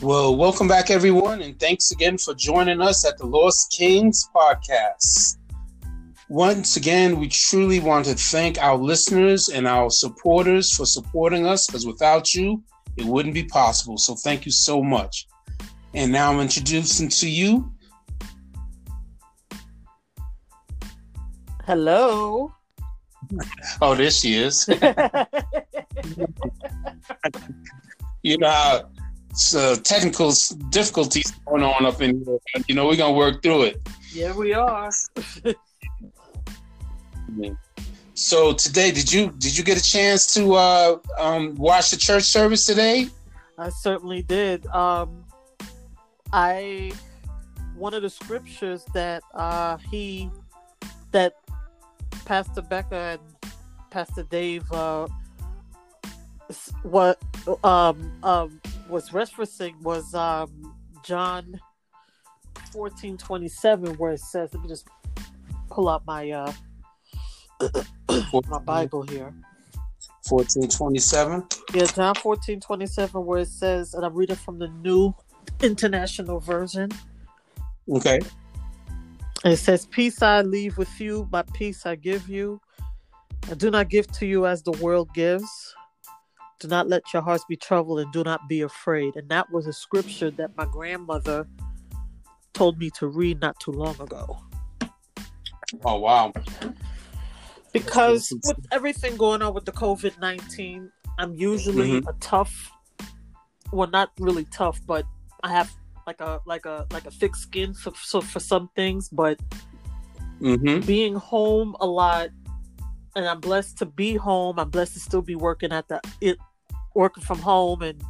Well, welcome back, everyone, and thanks again for joining us at the Lost Kings podcast. Once again, we truly want to thank our listeners and our supporters for supporting us because without you, it wouldn't be possible. So, thank you so much. And now I'm introducing to you. Hello. Oh, there she is. you know how uh, technical difficulties going on up in here. You know, we're gonna work through it. Yeah, we are. so today, did you did you get a chance to uh, um, watch the church service today? I certainly did. Um, I one of the scriptures that uh, he that Pastor Becca and Pastor Dave uh, what um, um, was referencing was um, John fourteen twenty seven, where it says, "Let me just pull out my uh, my Bible here." Fourteen twenty seven. Yeah, John fourteen twenty seven, where it says, and I'm reading from the New International Version. Okay. It says, Peace I leave with you, my peace I give you. I do not give to you as the world gives. Do not let your hearts be troubled and do not be afraid. And that was a scripture that my grandmother told me to read not too long ago. Oh, wow. Because with everything going on with the COVID 19, I'm usually mm-hmm. a tough, well, not really tough, but I have like a like a like a thick skin for so for some things, but mm-hmm. being home a lot, and I'm blessed to be home. I'm blessed to still be working at the it working from home and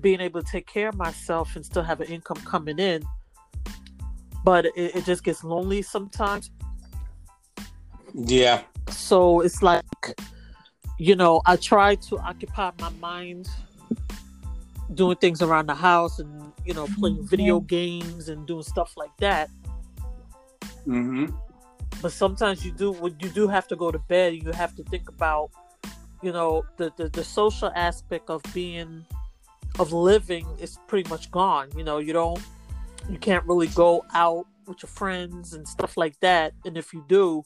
being able to take care of myself and still have an income coming in. But it, it just gets lonely sometimes. Yeah. So it's like, you know, I try to occupy my mind doing things around the house and you know playing video games and doing stuff like that mm-hmm. but sometimes you do when you do have to go to bed you have to think about you know the, the the social aspect of being of living is pretty much gone you know you don't you can't really go out with your friends and stuff like that. And if you do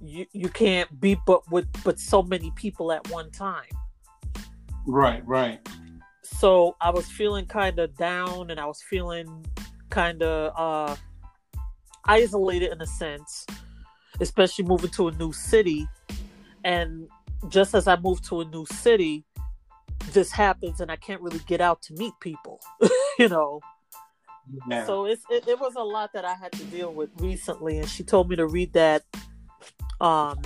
you you can't be but with but so many people at one time. Right right. So I was feeling kind of down and I was feeling kind of uh, isolated in a sense, especially moving to a new city. And just as I move to a new city, this happens and I can't really get out to meet people, you know. Yeah. So it's it, it was a lot that I had to deal with recently, and she told me to read that um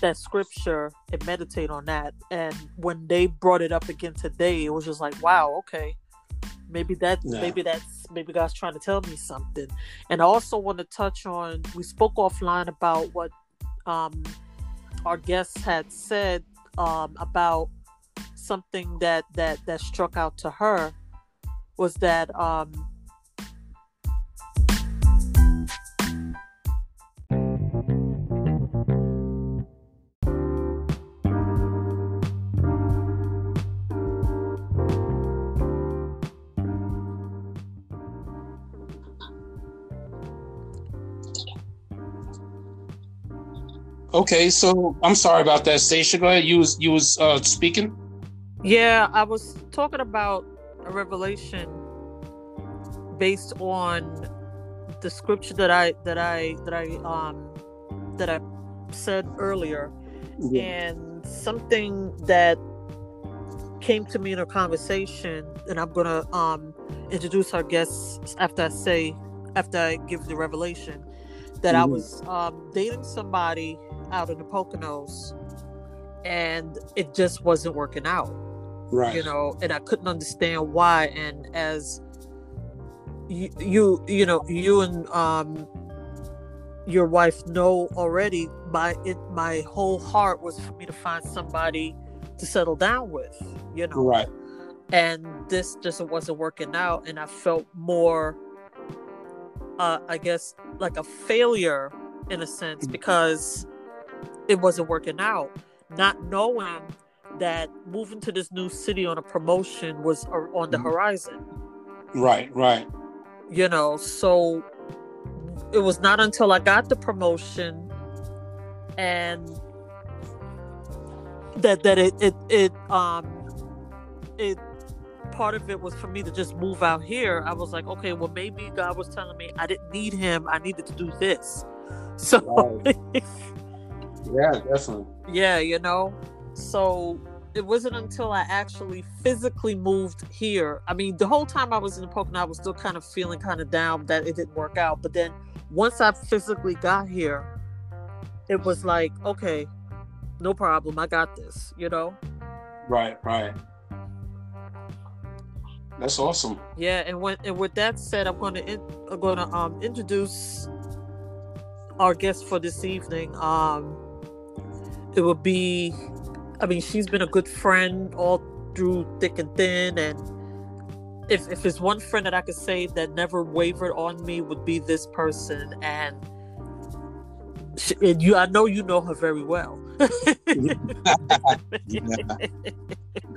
that scripture and meditate on that. And when they brought it up again today, it was just like, wow, okay, maybe that yeah. maybe that's maybe God's trying to tell me something. And I also want to touch on we spoke offline about what um, our guests had said um, about something that that that struck out to her was that um, Okay, so I'm sorry about that, Stacia. Go ahead. You was you was uh, speaking. Yeah, I was talking about a revelation based on the scripture that I that I that I um that I said earlier, yeah. and something that came to me in a conversation, and I'm gonna um introduce our guests after I say after I give the revelation that mm-hmm. I was um, dating somebody out in the Poconos, and it just wasn't working out. Right. You know, and I couldn't understand why. And as you, you, you know, you and um, your wife know already, my it, my whole heart was for me to find somebody to settle down with. You know. Right. And this just wasn't working out, and I felt more. Uh, I guess like a failure in a sense mm. because it wasn't working out. Not knowing that moving to this new city on a promotion was on the mm-hmm. horizon. Right, right. You know, so it was not until I got the promotion and that that it it it um it part of it was for me to just move out here. I was like, okay, well maybe God was telling me I didn't need him. I needed to do this. So right. Yeah, definitely. Yeah, you know. So it wasn't until I actually physically moved here. I mean, the whole time I was in the Pocono, I was still kind of feeling kind of down that it didn't work out. But then once I physically got here, it was like, okay, no problem. I got this, you know? Right, right. That's awesome. Yeah, and when and with that said, I'm going to I'm going to um introduce our guest for this evening. Um, it would be I mean, she's been a good friend all through thick and thin. And if, if there's one friend that I could say that never wavered on me, would be this person. And, she, and you, I know you know her very well.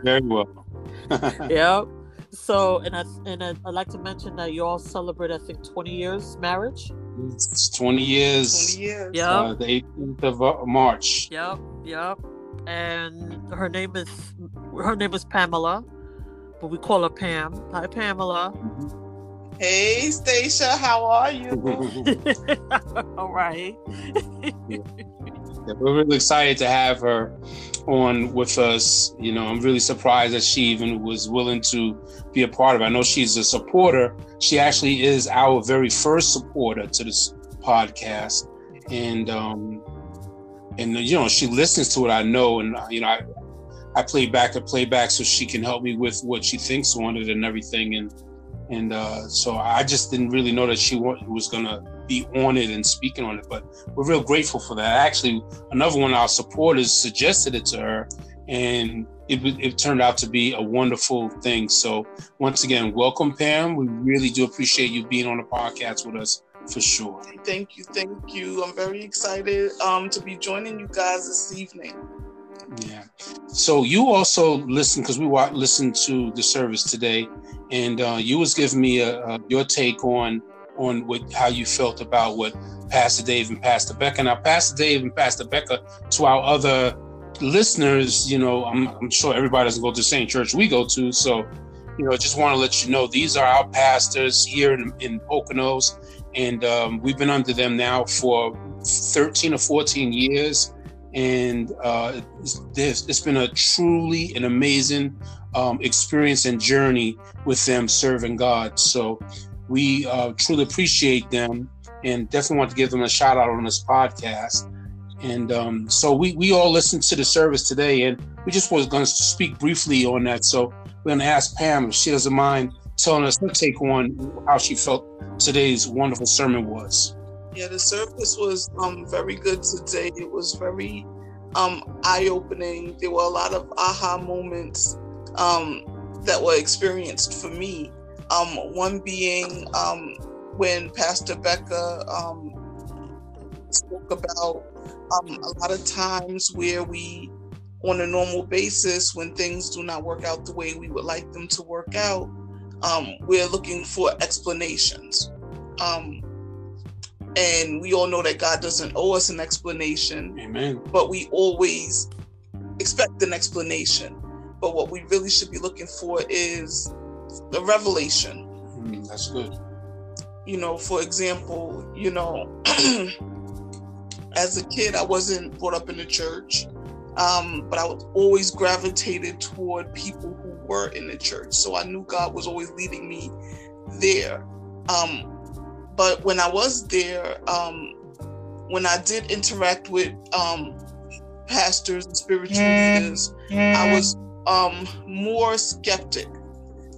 Very well. yeah. So, and I and I, would like to mention that you all celebrate, I think, 20 years marriage. It's 20 years. 20 years. Yeah. Uh, the 18th of uh, March. Yep. Yep and her name is her name is Pamela, but we call her Pam. Hi, Pamela. Hey, Stacia, how are you? All right. we're really excited to have her on with us. You know, I'm really surprised that she even was willing to be a part of it. I know she's a supporter. She actually is our very first supporter to this podcast. And um, and you know she listens to what I know, and you know I I play back and playback so she can help me with what she thinks on it and everything, and and uh, so I just didn't really know that she was gonna be on it and speaking on it, but we're real grateful for that. Actually, another one of our supporters suggested it to her, and it, it turned out to be a wonderful thing. So once again, welcome Pam. We really do appreciate you being on the podcast with us for sure. Thank you, thank you. I'm very excited um, to be joining you guys this evening. Yeah. So you also listen because we listened to the service today, and uh, you was giving me a, a, your take on on what how you felt about what Pastor Dave and Pastor Becca. Now, Pastor Dave and Pastor Becca, to our other listeners, you know, I'm, I'm sure everybody doesn't go to the same church we go to, so you know, just want to let you know these are our pastors here in, in Poconos and um, we've been under them now for 13 or 14 years and uh, it's, it's been a truly an amazing um, experience and journey with them serving god. So we uh, truly appreciate them and definitely want to give them a shout out on this podcast. And um, so we, we all listened to the service today and we just was going to speak briefly on that. So we're going to ask pam if she doesn't mind telling us her take on how she felt today's wonderful sermon was. Yeah, the service was um, very good today. It was very um, eye opening. There were a lot of aha moments um, that were experienced for me. Um, one being um, when Pastor Becca um, spoke about a lot of times where we, on a normal basis, when things do not work out the way we would like them to work out, we're looking for explanations. Um, and we all know that God doesn't owe us an explanation. Amen. But we always expect an explanation. But what we really should be looking for is the revelation. Mm, that's good. You know, for example, you know, as a kid, I wasn't brought up in the church, um, but I was always gravitated toward people who were in the church. So I knew God was always leading me there. Um, but when I was there, um, when I did interact with um, pastors and spiritual leaders, I was um, more skeptic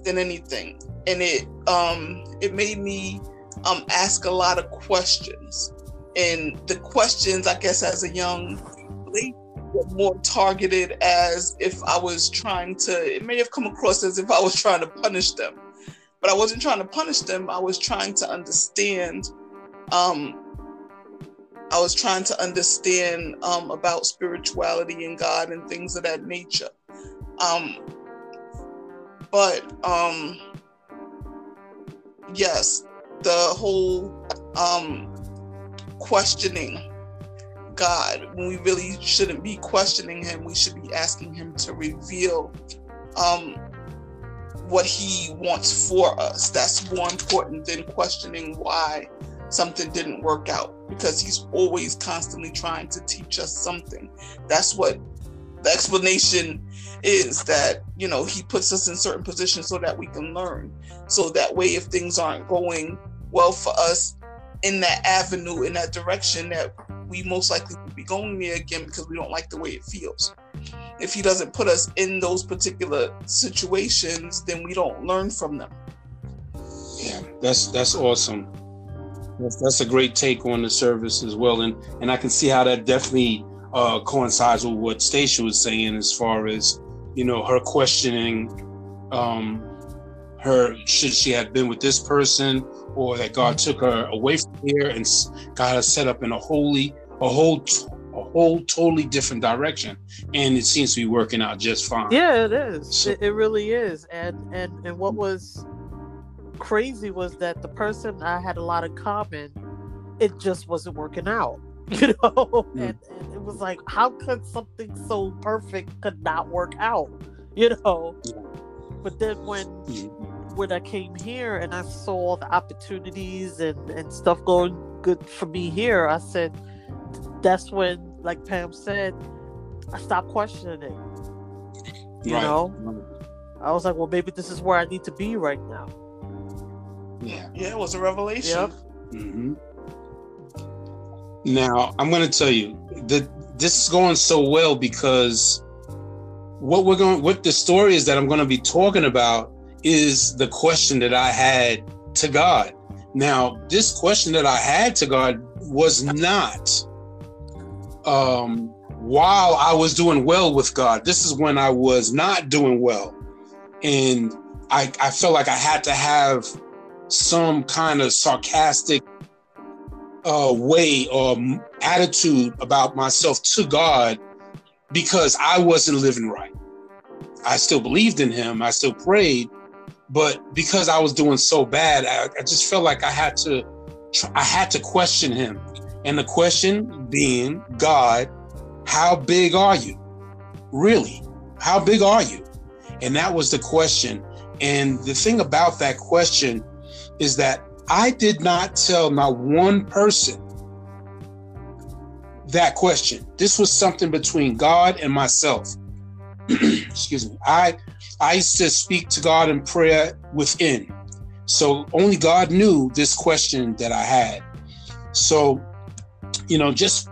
than anything, and it um, it made me um, ask a lot of questions. And the questions, I guess, as a young lady, were more targeted as if I was trying to, it may have come across as if I was trying to punish them. But I wasn't trying to punish them. I was trying to understand. Um, I was trying to understand um, about spirituality and God and things of that nature. Um, but um, yes, the whole um, questioning God when we really shouldn't be questioning Him. We should be asking Him to reveal um, what He wants for us. That's more important than questioning why something didn't work out because He's always constantly trying to teach us something. That's what the explanation is that you know he puts us in certain positions so that we can learn so that way if things aren't going well for us in that avenue in that direction that we most likely will be going there again because we don't like the way it feels if he doesn't put us in those particular situations then we don't learn from them. Yeah that's that's awesome. That's, that's a great take on the service as well. And and i can see how that definitely uh, coincides with what Stacia was saying as far as you know her questioning um, her should she have been with this person or that God took her away from here and got her set up in a holy, a whole a whole totally different direction and it seems to be working out just fine. Yeah it is. So, it, it really is. And and and what was crazy was that the person i had a lot of common it just wasn't working out you know? Mm. and, and, it was like how could something so perfect could not work out you know? But then when mm. when i came here and i saw the opportunities and and stuff going good for me here i said that's when like pam said i stopped questioning it you right. know i was like well maybe this is where i need to be right now yeah yeah it was a revelation yep. Mm-hmm. Now, I'm going to tell you that this is going so well because what we're going, what the story is that I'm going to be talking about is the question that I had to God. Now, this question that I had to God was not um, while I was doing well with God. This is when I was not doing well. And I, I felt like I had to have some kind of sarcastic uh, way or attitude about myself to God because I wasn't living right. I still believed in Him, I still prayed, but because I was doing so bad, I, I just felt like I had to, I had to question Him, and the question being, God, how big are you? Really, how big are you? And that was the question. And the thing about that question is that I did not tell not one person that question. This was something between God and myself. Excuse me. I I used to speak to God in prayer within. So only God knew this question that I had. So, you know, just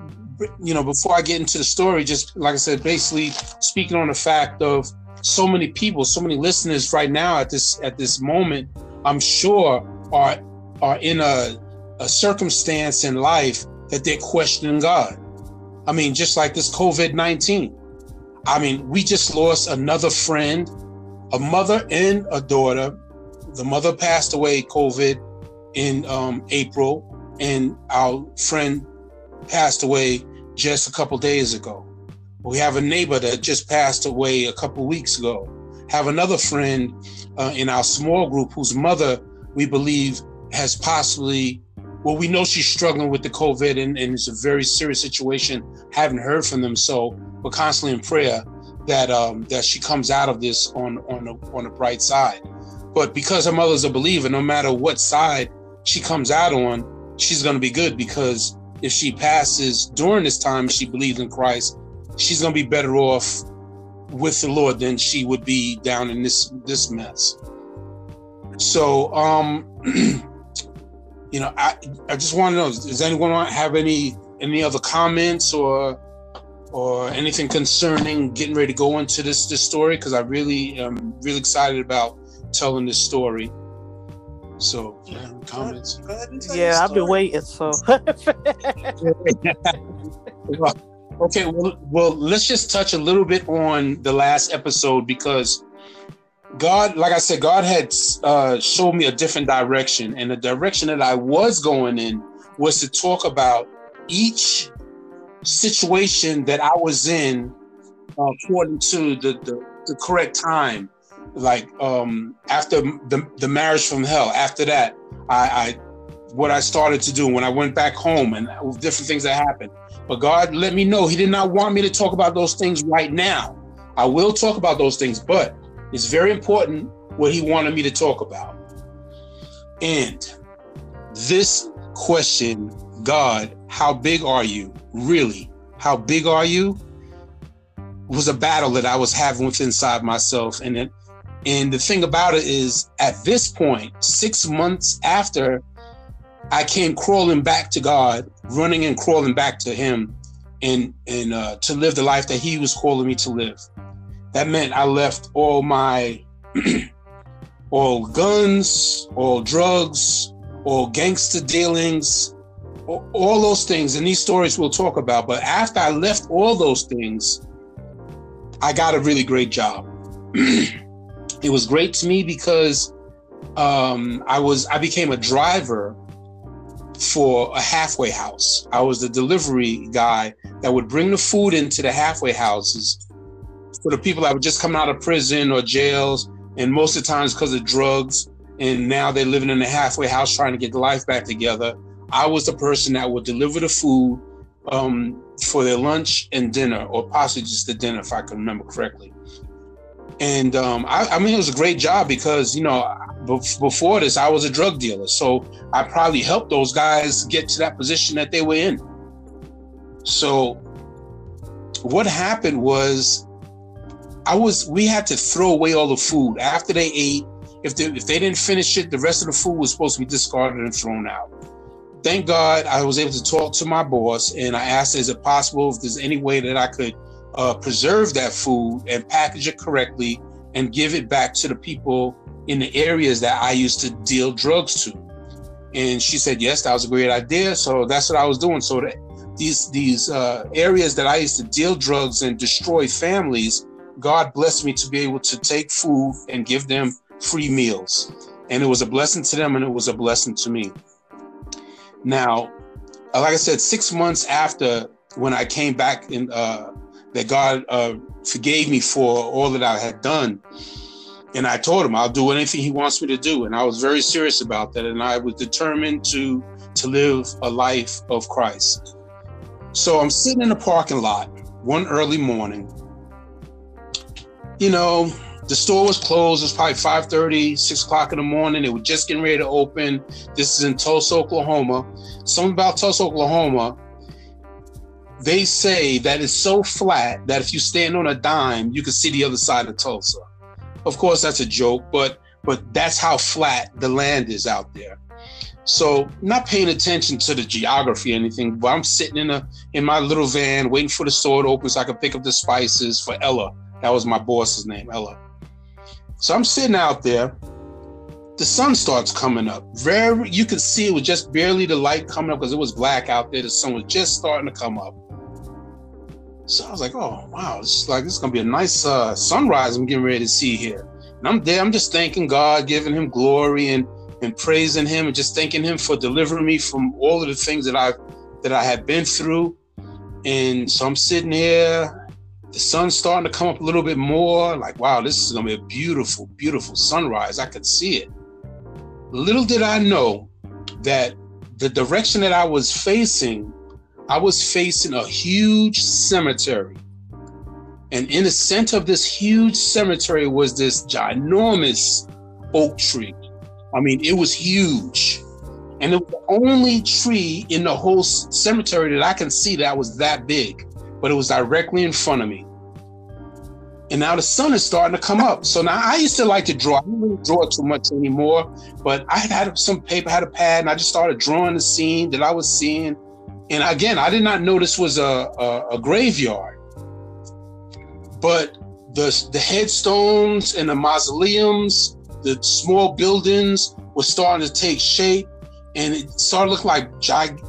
you know, before I get into the story, just like I said, basically speaking on the fact of so many people, so many listeners right now at this at this moment, I'm sure are are in a, a circumstance in life that they're questioning God. I mean, just like this COVID 19. I mean, we just lost another friend, a mother and a daughter. The mother passed away COVID in um, April, and our friend passed away just a couple days ago. We have a neighbor that just passed away a couple weeks ago. Have another friend uh, in our small group whose mother we believe has possibly well, we know she's struggling with the COVID and, and, it's a very serious situation. Haven't heard from them, so we're constantly in prayer that um, that she comes out of this on on the, on the bright side. But because her mother's a believer, no matter what side she comes out on, she's going to be good because if she passes during this time, she believes in Christ, she's to be better off with the Lord than she would be down in this this mess. So, um, you know, I I just want to know: Does anyone have any any other comments or or anything concerning getting ready to go into this this story? Because I really am really excited about telling this story. So, yeah, comments. Yeah, I've been waiting. So. okay, well, well, let's just touch a little bit on the last episode because God, like I said, God had uh, showed me a different direction, and the direction that I was going in was to talk about each situation that I was in, uh, according to the, the the correct time. Like um, after the the marriage from hell. After that, I, I what I started to do when I went back home and different things that happened. But God let me know He did not want me to talk about those things right now. I will talk about those things, but it's very important what He wanted me to talk about. And this question, God, how big are you? Really? How big are you? Was a battle that I was having within inside myself. And it, and the thing about it is, at this point, six months after I came crawling back to God, running and crawling back to Him, and and uh, to live the life that He was calling me to live. That meant I left all my all guns, all drugs, all gangster dealings, all, all those things. And these stories we'll talk about. But after I left all those things, I got a really great job. it was great to me because um, I was I became a driver for a halfway house. I was the delivery guy that would bring the food into the halfway houses for the people that were just coming out of prison or jails, and most of the times because of drugs, and now they're living in a halfway house trying to get life back together. I was the person that would deliver the food um, for their lunch and dinner, or possibly just the dinner, if I can remember correctly. And um, I, I, mean, it was a great job because, you know, before this, I was a drug dealer. So I probably helped those guys get to that position that they were in. So what happened was I was, we had to throw away all the food after they ate. If they, if they didn't finish it, the rest of the food was supposed to be discarded and thrown out. Thank God I was able to talk to my boss and I asked, is it possible if there's any way that I could uh, preserve that food and package it correctly and give it back to the people in the areas that I used to deal drugs to. And she said, yes, that was a great idea. So that's what I was doing. So that these these uh, areas that I used to deal drugs and destroy families, God blessed me to be able to take food and give them free meals. And it was a blessing to them and it was a blessing to me. Now, like I said, six months after when I came back in uh, that God uh, forgave me for all that I had done. And I told him I'll do anything he wants me to do. And I was very serious about that. And I was determined to to live a life of Christ. So I'm sitting in the parking lot one early morning. You know, the store was closed. It was probably 5 30, 6 o'clock in the morning. They were just getting ready to open. This is in Tulsa, Oklahoma. Something about Tulsa, Oklahoma they say that it's so flat that if you stand on a dime, you can see the other side of Tulsa. Of course, that's a joke, but but that's how flat the land is out there. So, not paying attention to the geography or anything, but I'm sitting in a in my little van waiting for the store to open so I can pick up the spices for Ella. That was my boss's name, Ella. So I'm sitting out there. The sun starts coming up. Very, you could see it was just barely the light coming up because it was black out there. The sun was just starting to come up. So I was like, oh wow, is like this is gonna be a nice uh, sunrise I'm getting ready to see here. And I'm there, I'm just thanking God, giving him glory and and praising him and just thanking him for delivering me from all of the things that I've that I had been through. And so I'm sitting here, the sun's starting to come up a little bit more. Like, wow, this is gonna be a beautiful, beautiful sunrise. I could see it. Little did I know that the direction that I was facing I was facing a huge cemetery. And in the center of this huge cemetery was this ginormous oak tree. I mean, it was huge. And it was the only tree in the whole cemetery that I can see that was that big, but it was directly in front of me. And now the sun is starting to come up. So now I used to like to draw. I don't really draw too much anymore, but I had some paper, had a pad, and I just started drawing the scene that I was seeing and again, I did not know this was a, a, a graveyard, but the, the headstones and the mausoleums, the small buildings were starting to take shape and it started looking like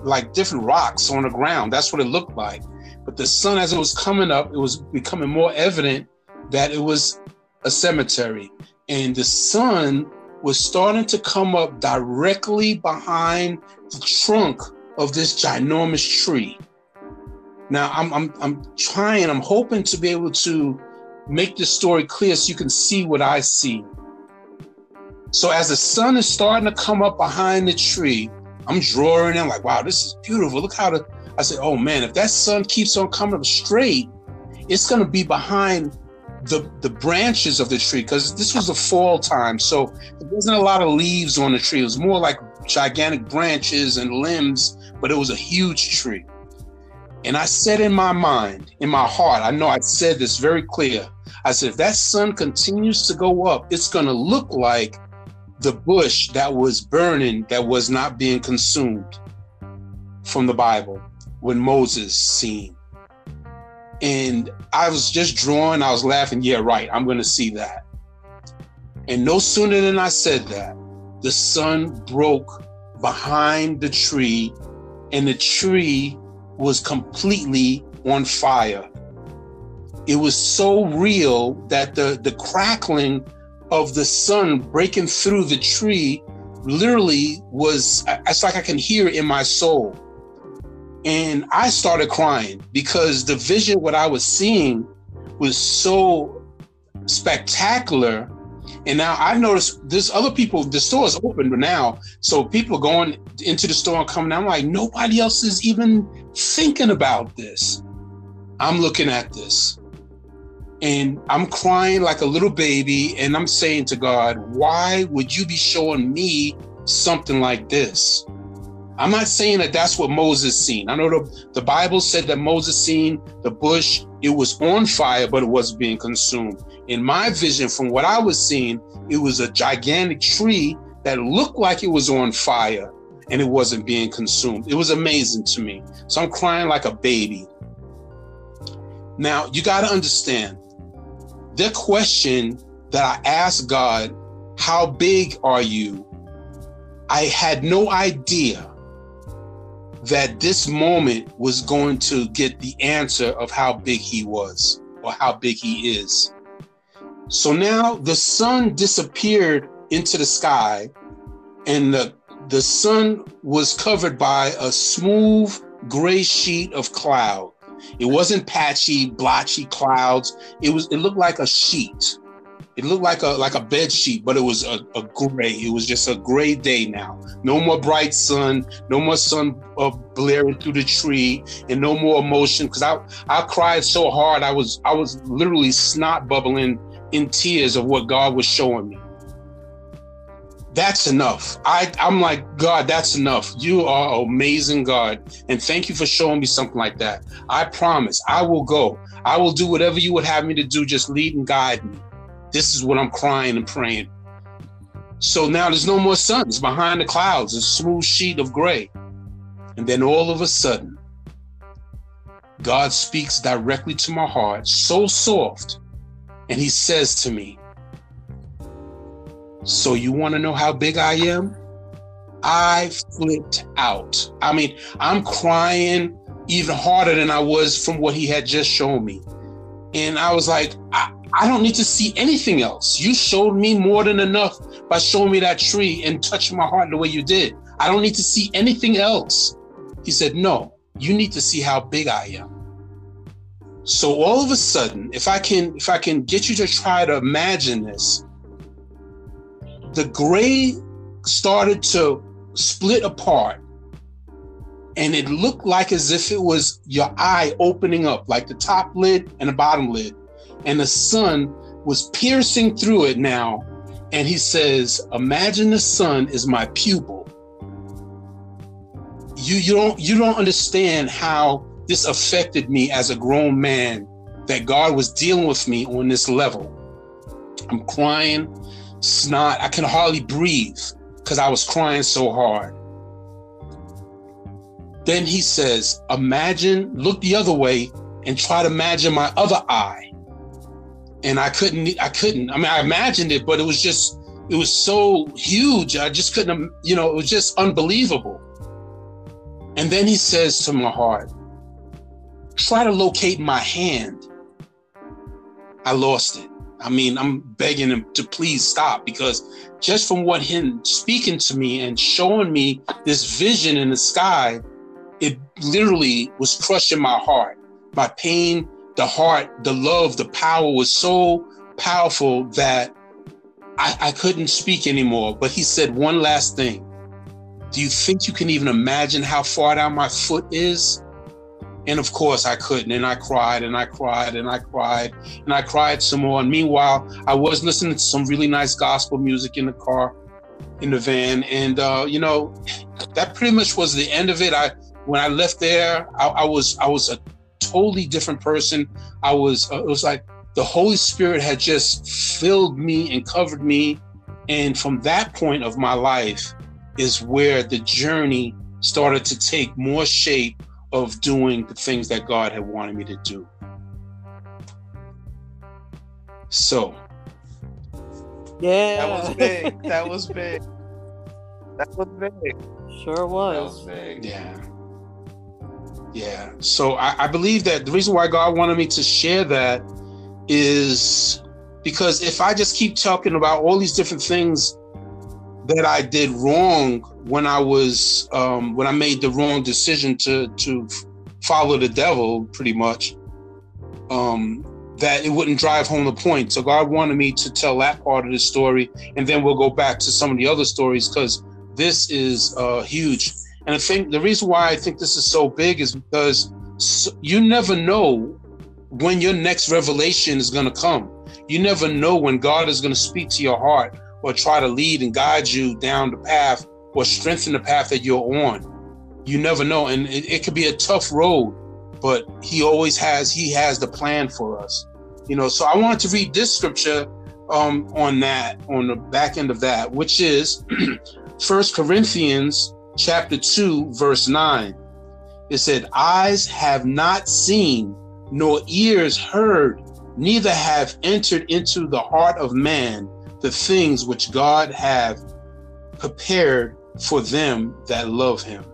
like different rocks on the ground. That's what it looked like. But the sun, as it was coming up, it was becoming more evident that it was a cemetery. And the sun was starting to come up directly behind the trunk of this ginormous tree. Now I'm I'm I'm trying, I'm hoping to be able to make this story clear so you can see what I see. So as the sun is starting to come up behind the tree, I'm drawing in like, wow, this is beautiful. Look how the I said, oh man, if that sun keeps on coming up straight, it's gonna be behind the the branches of the tree because this was the fall time, so there wasn't a lot of leaves on the tree. It was more like gigantic branches and limbs, but it was a huge tree. And I said in my mind, in my heart, I know I said this very clear. I said, if that sun continues to go up, it's going to look like the bush that was burning, that was not being consumed from the Bible when Moses seen. And I was just drawing, I was laughing, yeah, right, I'm going to see that. And no sooner than I said that, the sun broke behind the tree, and the tree was completely on fire. It was so real that the, the crackling of the sun breaking through the tree literally was, it's like I can hear it in my soul. And I started crying because the vision, what I was seeing, was so spectacular. And now I've noticed there's other people, the store is open now. So people are going into the store and coming. I'm like, nobody else is even thinking about this. I'm looking at this and I'm crying like a little baby. And I'm saying to God, why would you be showing me something like this? I'm not saying that that's what Moses seen. I know the, the Bible said that Moses seen the bush, it was on fire, but it wasn't being consumed. In my vision, from what I was seeing, it was a gigantic tree that looked like it was on fire and it wasn't being consumed. It was amazing to me. So I'm crying like a baby. Now, you got to understand the question that I asked God, How big are you? I had no idea that this moment was going to get the answer of how big he was or how big he is. So now the sun disappeared into the sky and the the sun was covered by a smooth gray sheet of cloud. It wasn't patchy, blotchy clouds. It was it looked like a sheet. It looked like a like a bed sheet, but it was a, a gray. It was just a gray day now. No more bright sun, no more sun uh, blaring through the tree, and no more emotion. Because I I cried so hard, I was I was literally snot bubbling in tears of what God was showing me. That's enough. I I'm like God. That's enough. You are amazing, God, and thank you for showing me something like that. I promise I will go. I will do whatever you would have me to do. Just lead and guide me. This is what I'm crying and praying. So now there's no more sun. It's behind the clouds, a smooth sheet of gray. And then all of a sudden, God speaks directly to my heart, so soft. And he says to me, So you want to know how big I am? I flipped out. I mean, I'm crying even harder than I was from what he had just shown me. And I was like, I, I don't need to see anything else. You showed me more than enough by showing me that tree and touching my heart the way you did. I don't need to see anything else. He said, No, you need to see how big I am. So all of a sudden, if I can if I can get you to try to imagine this, the gray started to split apart and it looked like as if it was your eye opening up, like the top lid and the bottom lid and the sun was piercing through it now. And he says, Imagine the sun is my pupil. You, you don't you don't understand how this affected me as a grown man that God was dealing with me on this level. I'm crying, snot, I can hardly breathe because I was crying so hard. Then he says, Imagine, look the other way and try to imagine my other eye and I couldn't I couldn't I mean I imagined it but it was just it was so huge. I just couldn't you know it was just unbelievable. And then he says to my heart try to locate my hand. I lost it. I mean I'm begging him to please stop because just from what him speaking to me and showing me this vision in the sky it literally was crushing my heart. My pain the heart, the love, the power was so powerful that I, I couldn't speak anymore. But he said one last thing. Do you think you can even imagine how far down my foot is? And of course, I couldn't. And I cried and I cried and I cried and I cried some more. And meanwhile, I was listening to some really nice gospel music in the car, in the van. And, uh, you know, that pretty much was the end of it. I, when I left there, I, I was, I was a totally different person. I was, uh, it was like the Holy Spirit had just filled me and covered me. And from that point of my life is where the journey started to take more shape of doing the things that God had wanted me to do. So, yeah, That was big. That was big. That was big. sure That was. was big. yeah. Yeah. So I, I believe that the reason why God wanted me to share that is because if I just keep talking about all these different things that I did wrong when I was um, when I made the wrong decision to to follow the devil, pretty much, um, that it wouldn't drive home the point. So God wanted me to tell that part of the story, and then we'll go back to some of the other stories because this is uh, huge. And I think the reason why I think this is so big is because you never know when your next revelation is going to come. You never know when God is going to speak to your heart or try to lead and guide you down the path or strengthen the path that you're on. You never know. And it, it could be a tough road, but he always has, he has the plan for us. You know, so I wanted to read this scripture um, on that, on the back end of that, which is First Corinthians chapter 2, verse 9. It said, Eyes have not seen, nor ears heard, neither have entered into the heart of man the things which God have prepared for them that love him.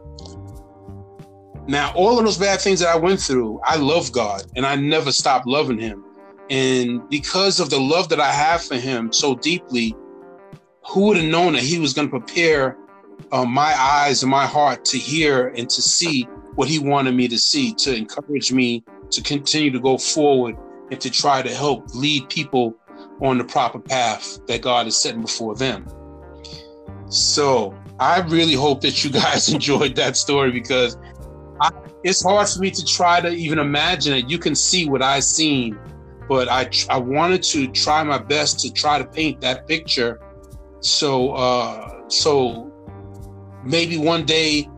Now, all of those bad things that I went through, I love God and I never stopped loving him. And because of the love that I have for him so deeply, who would have known that he was going to prepare uh, my eyes and my heart to hear and to see what he wanted me to see, to encourage me to continue to go forward and to try to help lead people on the proper path that God is setting before them. So I really hope that you guys enjoyed that story because I, it's hard for me to try to even imagine it. You can see what I've seen, but I I wanted to try my best to try to paint that picture. So uh, so maybe one day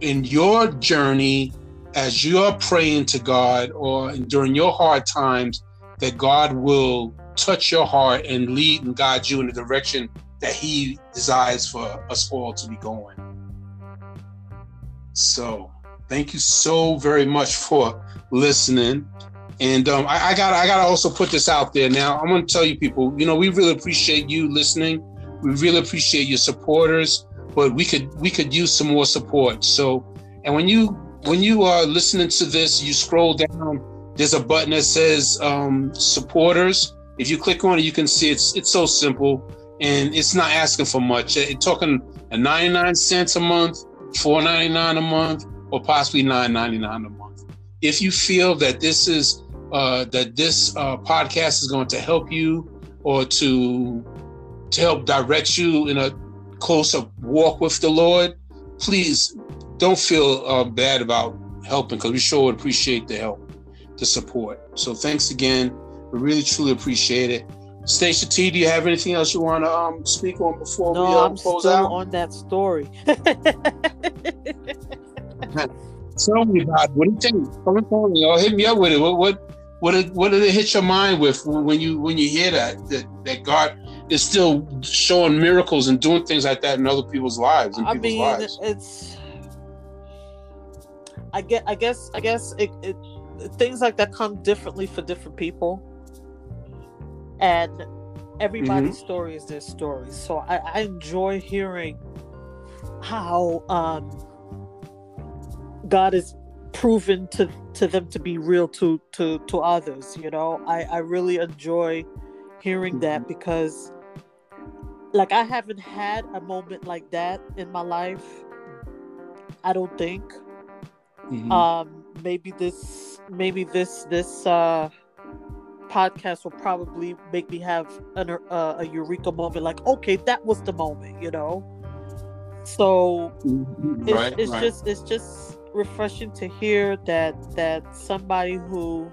in your journey, as you're praying to God or during your hard times, that God will touch your heart and lead and guide you in the direction that He desires for us all to be going. So, thank you so very much for listening. And um, I, I got I got to also put this out there now. I'm to tell you people, you know, we really appreciate you listening. We really appreciate your supporters, but we could we could use some more support. So, and when you when you are listening to this, you scroll down. There's a button that says um, supporters. If you click on it, you can see it's it's so simple and it's not asking for much. It's talking a 99 cents a month, 4.99 a month, or possibly 9.99 a month. If you feel that this is uh, that this uh, podcast is going to help you or to to help direct you in a closer walk with the Lord, please don't feel uh, bad about helping because we sure would appreciate the help, the support. So thanks again. We really truly appreciate it. Stacia T, do you have anything else you want to um, speak on before No, we uh, I'm close still out? on that story. Tell me about it. What do you think? Come and tell me. Or hit me up with it. What what what did, what did it hit your mind with when you when you hear that that that God is still showing miracles and doing things like that in other people's lives I people's mean, lives? it's. I get. I guess. I guess it, it. Things like that come differently for different people, and everybody's Mm-hmm. story is their story. So I, I enjoy hearing how um, God is proven to to them to be real to to to others. You know, I I really enjoy hearing Mm-hmm. that because like I haven't had a moment like that in my life. I don't think. Mhm. Um, maybe this maybe this this uh podcast will probably make me have an, uh, a eureka moment like okay that was the moment you know so it's, right, it's right. just it's just refreshing to hear that that somebody who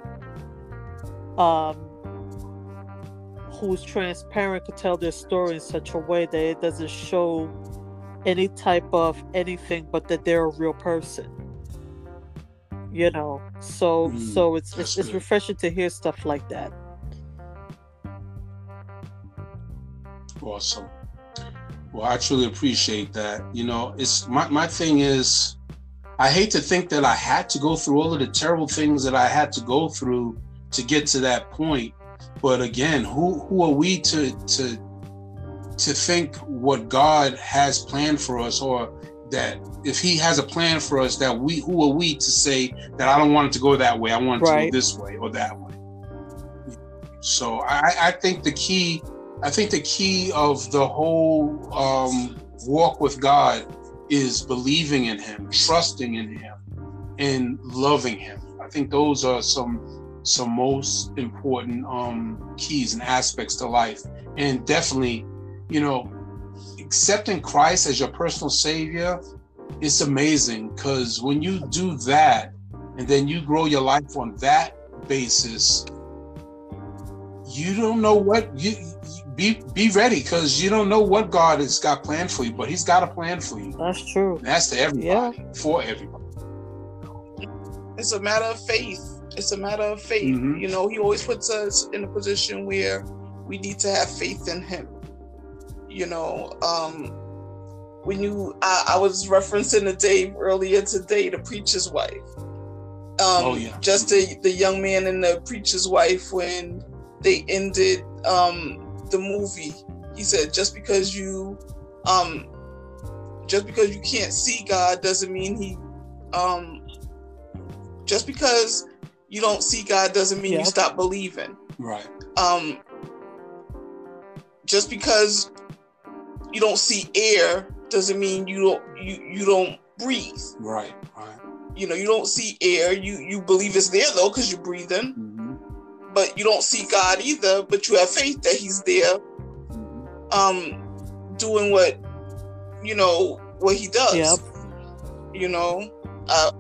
um who's transparent could tell their story in such a way that it doesn't show any type of anything but that they're a real person you know so Mm, so it's it's, it's refreshing to hear stuff like that Awesome. Well, I truly appreciate that. You know, it's my, my thing is I hate to think that I had to go through all of the terrible things that I had to go through to get to that point. But again, who who are we to to to think what God has planned for us or that if he has a plan for us that we who are we to say that I don't want it to go that way, I want it to Right. go this way or that way. So I, I think the key I think the key of the whole um, walk with God is believing in Him, trusting in Him, and loving Him. I think those are some some most important um, keys and aspects to life, and definitely, you know, accepting Christ as your personal Savior. It's amazing because when you do that, and then you grow your life on that basis, you don't know what you you- be be ready because you don't know what God has got planned for you, but He's got a plan for you. that's true And that's to everybody, for everybody. it's a matter of faith. It's a matter of faith. Mhm. You know, he always puts us in a position where we need to have faith in him. You know, um, when you, I, I was referencing the Dave earlier today, the preacher's wife. Um, Oh, yeah. Just the, the young man and the preacher's wife when they ended um, the movie. He said, just because you, um, just because you can't see God doesn't mean he, um, just because you don't see God doesn't mean Yeah. you stop believing. Right. Um, just because you don't see air doesn't mean you don't you you don't breathe. Right. Right. You know, you don't see air. You you believe it's there though because you're breathing, Mhm. but you don't see God either. But you have faith that He's there, Mhm. um, doing what you know what He does. Yep. You know, uh,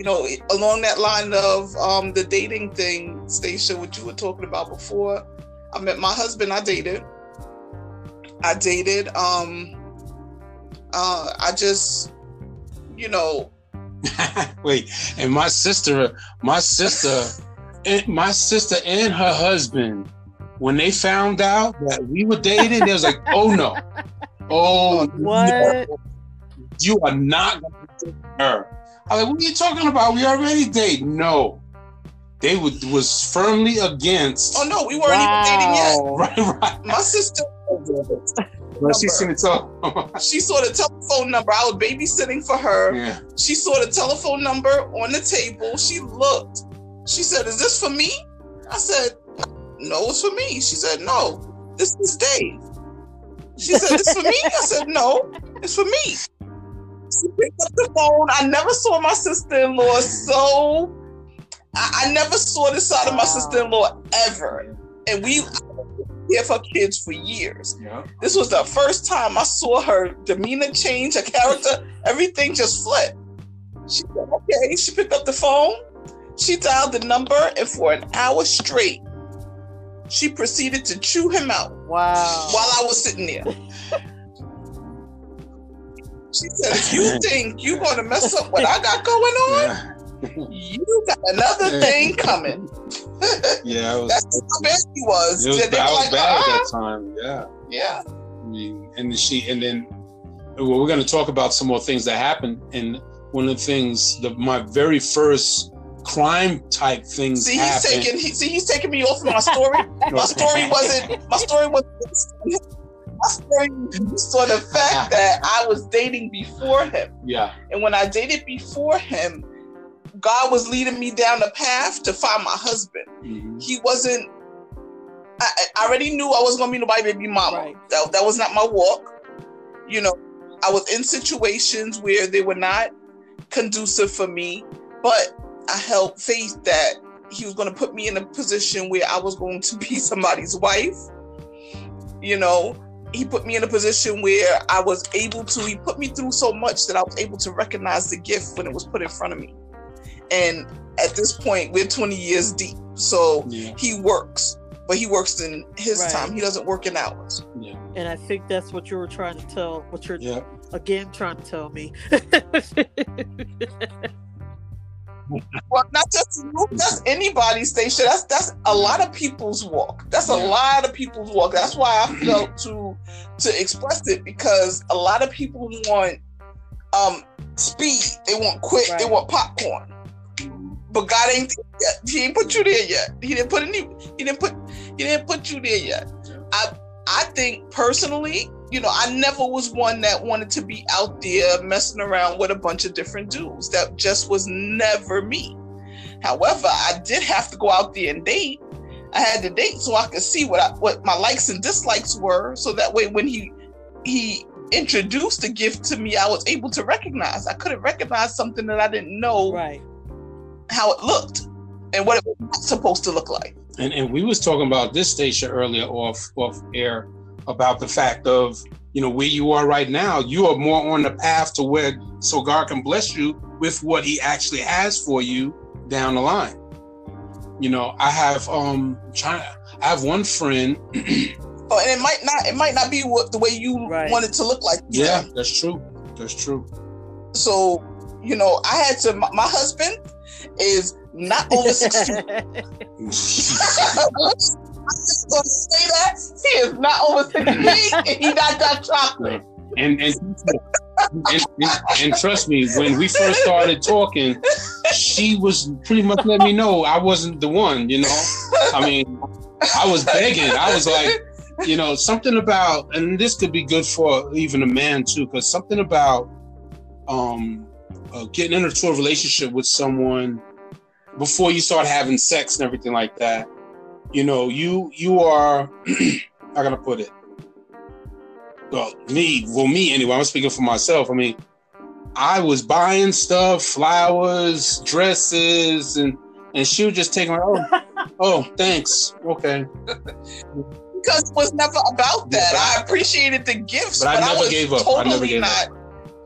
you know, along that line of um, the dating thing, Stacia, what you were talking about before. I met my husband. I dated. I dated. Um, uh, I just, you know, Wait, and my sister, my sister, and my sister and her husband, when they found out that we were dating, they was like, "Oh no, oh What? you are not going to date her." I was like, "What are you talking about? We already date." No, they would was firmly against. oh no, we weren't even dating yet. Right, right. My sister, But she seen it all. she saw the telephone number. I was babysitting for her. yeah. She saw the telephone number on the table. She looked. She said, "Is this for me?" I said, "No, it's for me." She said, "No, this is Dave." She said, "This for me?" I said, "No, it's for me." She picked up the phone. I never saw my sister-in-law so. I, I never saw this side of my Wow. sister-in-law ever, and we here for kids for years. Yeah. This was the first time I saw her demeanor change, her character, everything just flipped. She said, okay. She picked up the phone, she dialed the number, and for an hour straight, she proceeded to chew him out Wow. while I was sitting there. She said, if you think you're going to mess up what I got going on, you got another thing coming. Yeah, was, That's how bad he was. was, I was like, bad at "Uh-uh." that ah. time. Yeah. Yeah. I mean, and then she, and then well, we're going to talk about some more things that happened. And one of the things, the my very first crime type things See, he's happened. taking. He, see, he's taking me off my story. my story wasn't my story wasn't my story was the fact that I was dating before him. yeah, And when I dated before him, God was leading me down the path to find my husband. Mhm. He wasn't I, I already knew I was gonna be nobody baby mama. Right. That, that was not my walk. You know, I was in situations where they were not conducive for me, but I held faith that he was going to put me in a position where I was going to be somebody's wife. You know, he put me in a position where I was able to, he put me through so much that I was able to recognize the gift when it was put in front of me. And at this point, we're 20 years deep. So yeah. he works, but he works in his right. time. He doesn't work in ours. Yeah. And I think that's what you were trying to tell, what you're yeah. again trying to tell me. well, not just you, that's anybody's station. That's that's a lot of people's walk. That's a lot of people's walk. That's why I felt to to express it because a lot of people want um speed. They want quick. Right. They want popcorn. But God ain't yet. He ain't put you there yet. He didn't put any. He didn't put. He didn't put you there yet. I I think personally, you know, I never was one that wanted to be out there messing around with a bunch of different dudes. That just was never me. However, I did have to go out there and date. I had to date so I could see what I, what my likes and dislikes were, so that way when he he introduced the gift to me, I was able to recognize. I couldn't recognize something that I didn't know right. how it looked and what it was supposed to look like. And and we was talking about this station earlier off off air about the fact of you know where you are right now. You are more on the path to where so god can bless you with what he actually has for you down the line. You know i have um trying i have one friend. Oh and it might not it might not be what the way you right. want it to look like. Yeah know? that's true. That's true. So you know i had to my, my husband is not over six feet I'm just gonna say that he is not over six feet and he got that chocolate. And and, and, and, and trust me, when we first started talking, she was pretty much letting me know I wasn't the one. You know, I mean, I was begging. I was like, you know, something about, and this could be good for even a man too, because something about um, uh, getting into a relationship with someone before you start having sex and everything like that you know, you you are how can I put it? Well, me, well, me anyway. I'm speaking for myself. I mean, I was buying stuff, flowers, dresses, and and she would just take my oh, oh, thanks, okay. because it was never about that. I appreciated the gifts, but, but I, I, was totally not. Up.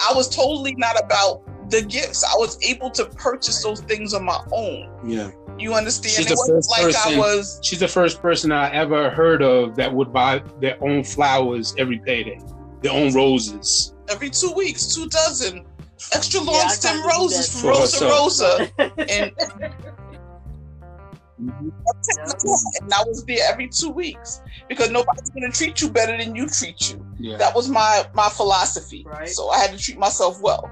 I was totally not about the gifts. I was able to purchase those things on my own. Yeah. You understand? She's it wasn't like person, I was. She's the first person I ever heard of that would buy their own flowers every payday, their own roses. Every two weeks, two dozen extra long yeah, stem roses from Rosa Rosa. and, Mm-hmm. And I was there every two weeks because nobody's gonna treat you better than you treat you. Yeah. That was my my philosophy. Right. So I had to treat myself well.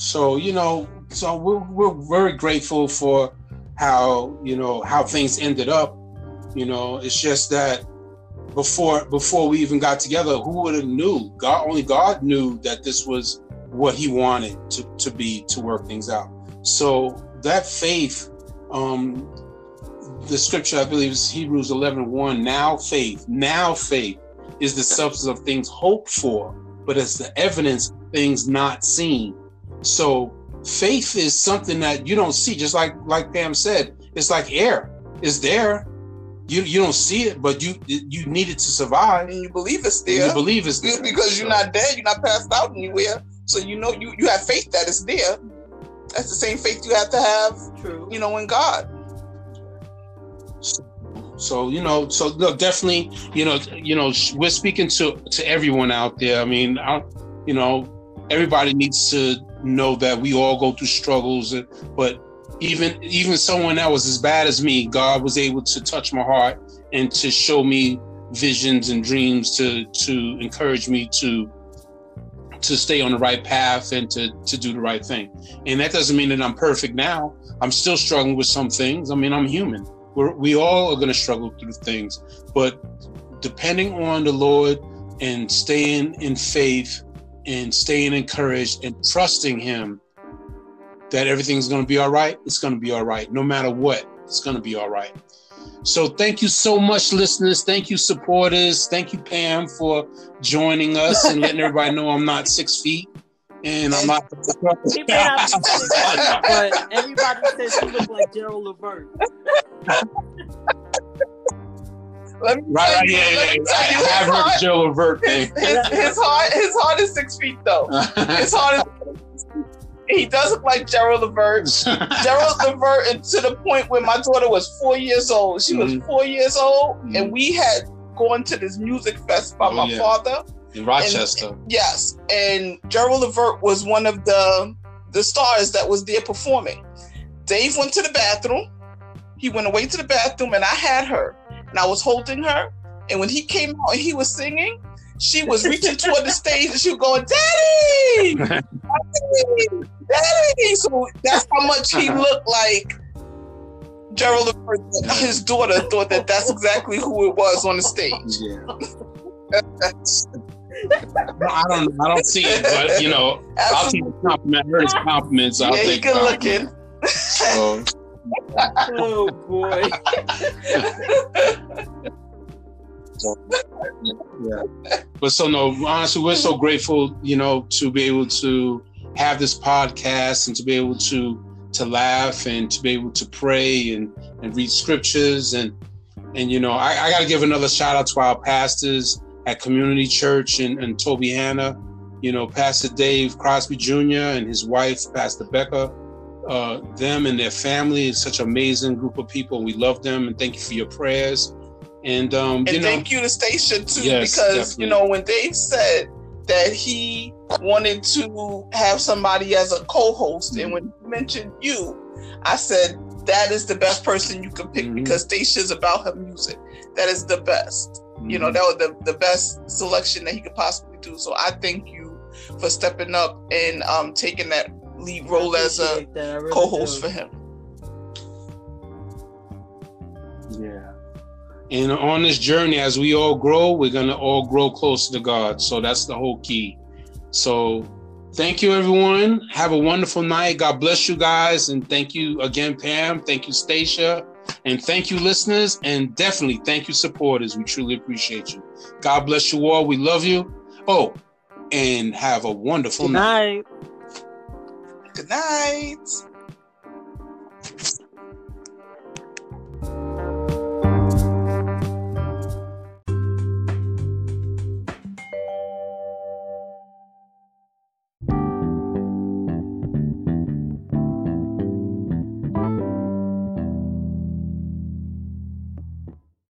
So you know, so we're, we're very grateful for how you know how things ended up. You know, it's just that before before we even got together, who would have knew? God only God knew that this was what He wanted to to be to work things out. So that faith, um, the scripture I believe is Hebrews 11, 1, Now faith, now faith is the substance of things hoped for, but it's the evidence of things not seen. So faith is something that you don't see, just like like Pam said, it's like air. It's there. You you don't see it, but you you need it to survive. And you believe it's there. And you believe it's there. Because you're not dead, you're not passed out anywhere. So you know you, you have faith that it's there. That's the same faith you have to have, True. you know, in God. So you know, so no, definitely, you know, you know, we're speaking to to everyone out there. I mean, I, you know, everybody needs to know that we all go through struggles, but even even someone that was as bad as me, God was able to touch my heart and to show me visions and dreams to to encourage me to to stay on the right path and to to do the right thing. And that doesn't mean that I'm perfect now. I'm still struggling with some things. I mean, I'm human. We're, we all are going to struggle through things, but depending on the Lord and staying in faith and staying encouraged and trusting him that everything's going to be all right, it's going to be all right. No matter what, it's going to be all right. So thank you so much, listeners. Thank you, supporters. Thank you, Pam, for joining us and letting everybody know I'm not six feet. And I'm not. He may not be sitting, but everybody says he looked like Gerald Levert. Let me Right, right, you, yeah, yeah, yeah. I his have heart- Joe Levert his, his, his heart his heart is six feet though. His heart is he does look like Gerald Levert. Gerald Levert and to the point where my daughter was four years old. She was Mhm. four years old, Mhm. and we had gone to this music fest by Oh, my yeah. father. in Rochester. Yes, and Gerald Levert was one of the the stars that was there performing. Dave went to the bathroom. He went away to the bathroom, and I had her, and I was holding her. And when he came out and he was singing, she was reaching toward the stage, and she was going, "Daddy, Daddy, Daddy!" So that's how much he uh-huh. looked like. Gerald his daughter, thought that that's exactly who it was on the stage. Yeah. No, I don't. I don't see it, but you know, I'll take the compliment. I heard his compliments. I'll yeah, take good looking. So, Oh boy. yeah. But so no, honestly, we're so grateful, you know, to be able to have this podcast and to be able to to laugh and to be able to pray and and read scriptures and and you know, I, I got to give another shout out to our pastors at Community Church and, and Tobyhanna, you know, Pastor Dave Crosby Jr. and his wife, Pastor Becca. Uh, them and their family is such an amazing group of people. We love them and thank you for your prayers. And um, And you know, thank you to Stacia too, Yes, because definitely. you know when Dave said that he wanted to have somebody as a co-host, Mm-hmm. and when he mentioned you, I said that is the best person you could pick Mhm. because Stacia's about her music. That is the best. You Mm-hmm. know, that was the, the best selection that he could possibly do. So I thank you for stepping up and um taking that lead role as a Appreciate that, I really co-host do. for him. Yeah. And on this journey, as we all grow, we're going to all grow closer to God. So that's the whole key. So thank you, everyone. Have a wonderful night. God bless you guys. And thank you again, Pam. Thank you, Stacia. And thank you, listeners. And definitely thank you, supporters. We truly appreciate you. God bless you all. We love you. Oh, and have a wonderful Good night. night. Good night.